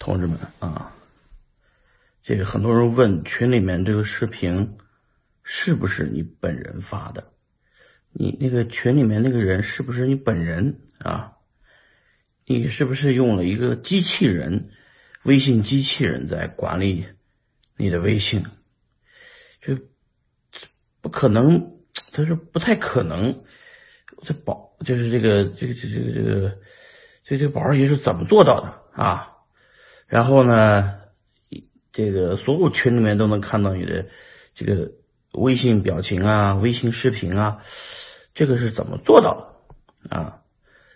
同志们啊，这个很多人问群里面这个视频是不是你本人发的？你那个群里面那个人是不是你本人啊？你是不是用了一个机器人，微信机器人在管理你的微信？这不可能，他说不太可能。这宝就是这个这个这这个这个这这宝二爷是怎么做到的啊？然后呢，这个所有群里面都能看到你的这个微信表情啊、微信视频啊，这个是怎么做到的啊？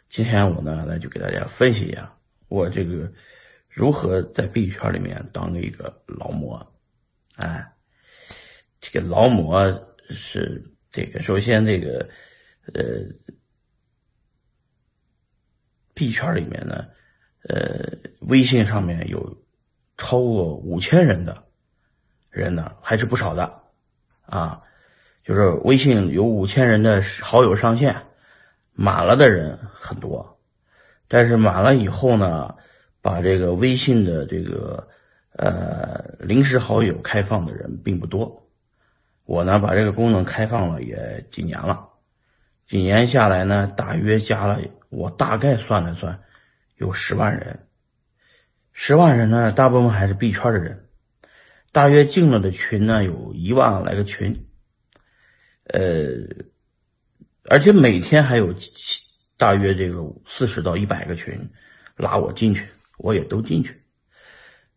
今天我呢，来就给大家分析一下我这个如何在币圈里面当一个劳模。哎，这个劳模是这个，首先这个呃，币圈里面呢。呃，微信上面有超过五千人的人呢，还是不少的啊。就是微信有五千人的好友上限，满了的人很多，但是满了以后呢，把这个微信的这个呃临时好友开放的人并不多。我呢，把这个功能开放了也几年了，几年下来呢，大约加了，我大概算了算。有十万人，十万人呢，大部分还是币圈的人，大约进了的群呢，有一万来个群，呃，而且每天还有大约这个四十到一百个群拉我进去，我也都进去，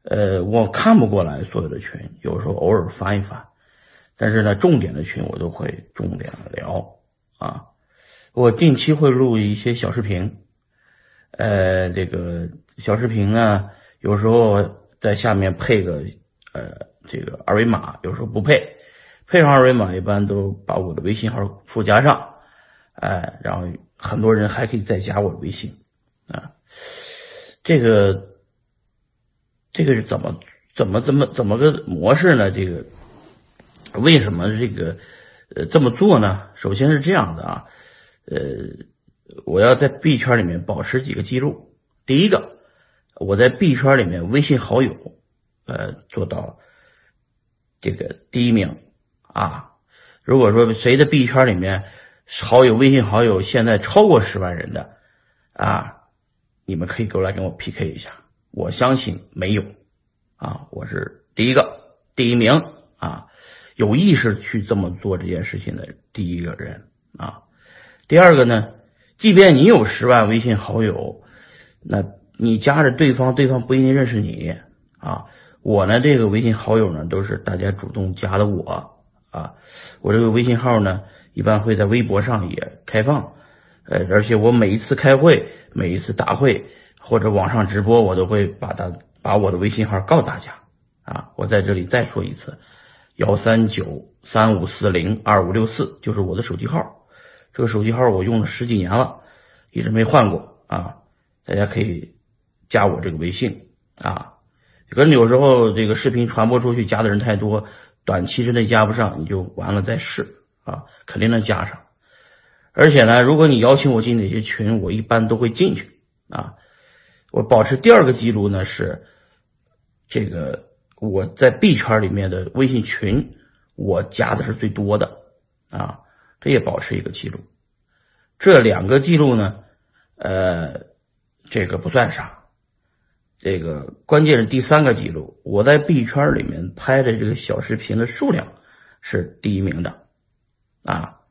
呃，我看不过来所有的群，有时候偶尔翻一翻，但是呢，重点的群我都会重点聊啊，我定期会录一些小视频。呃，这个小视频呢，有时候在下面配个呃这个二维码，有时候不配，配上二维码一般都把我的微信号附加上，哎，然后很多人还可以再加我微信啊。这个这个是怎么怎么怎么怎么个模式呢？这个为什么这个呃这么做呢？首先是这样的啊，呃。我要在币圈里面保持几个记录。第一个，我在币圈里面微信好友，呃，做到这个第一名啊。如果说谁的币圈里面好友微信好友现在超过十万人的啊，你们可以过来跟我 PK 一下。我相信没有啊，我是第一个第一名啊，有意识去这么做这件事情的第一个人啊。第二个呢？即便你有十万微信好友，那你加着对方，对方不一定认识你啊。我呢，这个微信好友呢，都是大家主动加的我啊。我这个微信号呢，一般会在微博上也开放，呃，而且我每一次开会、每一次大会或者网上直播，我都会把它把我的微信号告大家啊。我在这里再说一次，幺三九三五四零二五六四就是我的手机号。这个手机号我用了十几年了，一直没换过啊！大家可以加我这个微信啊。可能有时候这个视频传播出去，加的人太多，短期之内加不上，你就完了再试啊，肯定能加上。而且呢，如果你邀请我进哪些群，我一般都会进去啊。我保持第二个记录呢是，这个我在币圈里面的微信群，我加的是最多的啊。这也保持一个记录，这两个记录呢，呃，这个不算啥，这个关键是第三个记录，我在币圈里面拍的这个小视频的数量是第一名的，啊，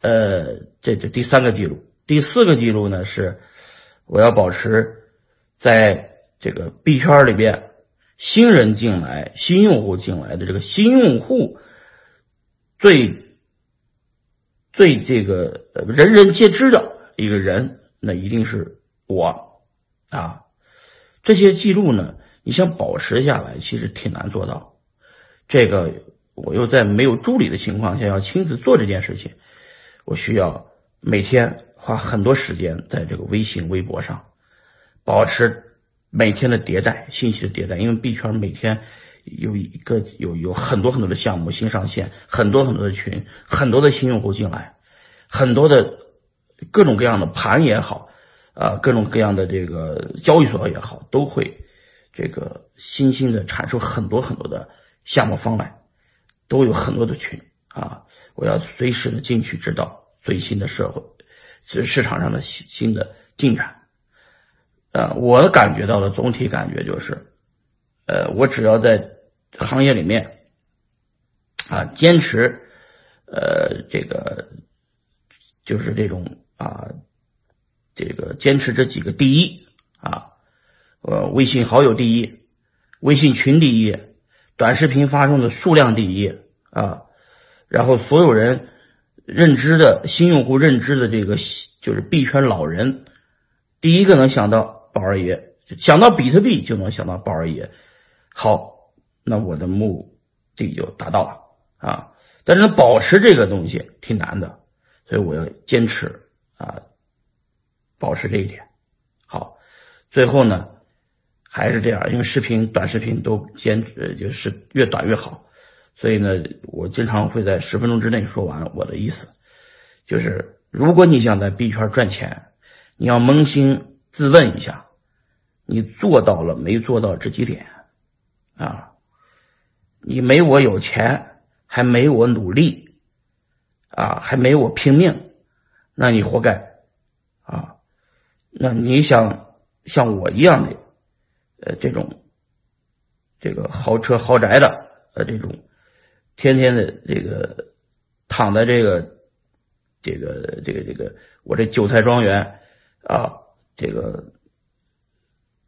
呃，这这第三个记录，第四个记录呢是我要保持在这个币圈里边新人进来、新用户进来的这个新用户最。最这个人人皆知的一个人，那一定是我啊。这些记录呢，你想保持下来，其实挺难做到。这个我又在没有助理的情况下要亲自做这件事情，我需要每天花很多时间在这个微信、微博上保持每天的迭代信息的迭代，因为币圈每天有一个有有很多很多的项目新上线，很多很多的群，很多的新用户进来。很多的各种各样的盘也好，啊，各种各样的这个交易所也好，都会这个新兴的产出很多很多的项目方来，都有很多的群啊，我要随时的进去知道最新的社会，市市场上的新新的进展。呃，我感觉到的总体感觉就是，呃，我只要在行业里面啊坚持，呃，这个就是这种啊，这个坚持这几个第一啊。呃，微信好友第一，微信群第一，短视频发送的数量第一啊，然后所有人认知的新用户认知的这个就是币圈老人，第一个能想到宝二爷，想到比特币就能想到宝二爷。好，那我的目的就达到了啊，但是保持这个东西挺难的，所以我要坚持啊，保持这一点。好，最后呢。还是这样，因为视频、短视频都坚持就是越短越好，所以呢，我经常会在十分钟之内说完我的意思。就是如果你想在币圈赚钱，你要扪心自问一下，你做到了没做到这几点啊？你没我有钱，还没我努力啊，还没我拼命，那你活该啊！那你想像我一样的？呃，这种这个豪车豪宅的，呃，这种天天的这个躺在这个这个这个这个我这韭菜庄园啊，这个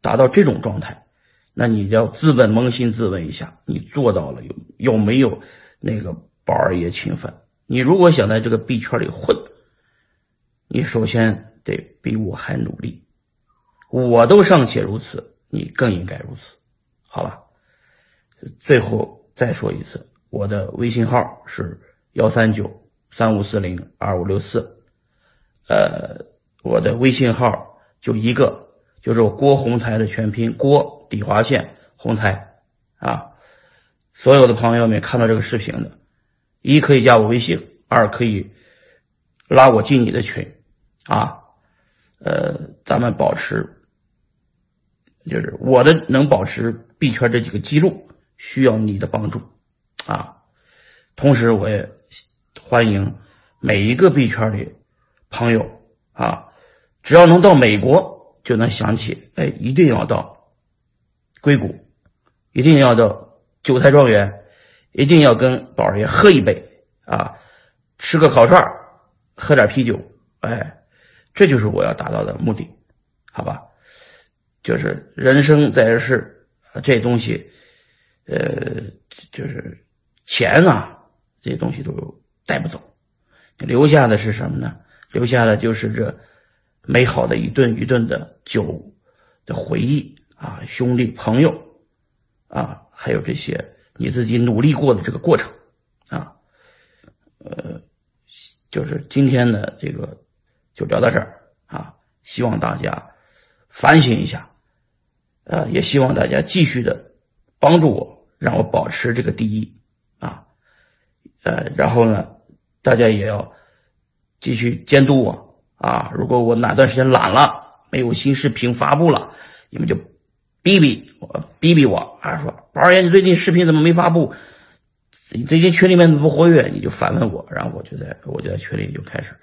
达到这种状态，那你要自问扪心自问一下，你做到了有有没有那个宝二爷勤奋？你如果想在这个币圈里混，你首先得比我还努力，我都尚且如此。你更应该如此，好吧？最后再说一次，我的微信号是幺三九三五四零二五六四，呃，我的微信号就一个，就是我郭洪才的全拼，郭底划线洪才啊。所有的朋友们看到这个视频的，一可以加我微信，二可以拉我进你的群啊，呃，咱们保持。就是我的能保持币圈这几个记录，需要你的帮助啊！同时，我也欢迎每一个币圈的朋友啊，只要能到美国，就能想起，哎，一定要到硅谷，一定要到韭菜庄园，一定要跟宝儿爷喝一杯啊，吃个烤串喝点啤酒，哎，这就是我要达到的目的，好吧？就是人生在世，这东西，呃，就是钱啊，这些东西都带不走，留下的是什么呢？留下的就是这美好的一顿一顿的酒的回忆啊，兄弟朋友啊，还有这些你自己努力过的这个过程啊，呃，就是今天的这个就聊到这儿啊，希望大家反省一下。呃，也希望大家继续的帮助我，让我保持这个第一啊，呃，然后呢，大家也要继续监督我啊。如果我哪段时间懒了，没有新视频发布了，你们就逼逼我，逼逼我啊，说宝儿爷，你最近视频怎么没发布？你最近群里面怎么不活跃，你就反问我，然后我就在我就在群里就开始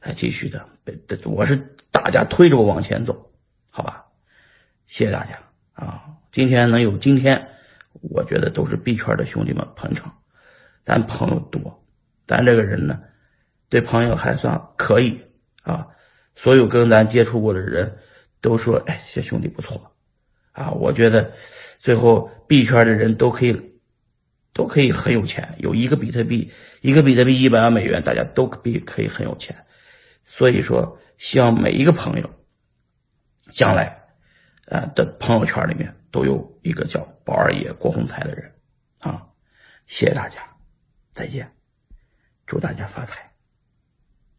哎继续的，我是大家推着我往前走，好吧？谢谢大家啊！今天能有今天，我觉得都是币圈的兄弟们捧场。咱朋友多，咱这个人呢，对朋友还算可以啊。所有跟咱接触过的人都说：“哎，这兄弟不错啊！”我觉得最后币圈的人都可以，都可以很有钱。有一个比特币，一个比特币一百万美元，大家都可以可以很有钱。所以说，希望每一个朋友将来。呃的朋友圈里面都有一个叫宝二爷郭洪才的人，啊，谢谢大家，再见，祝大家发财。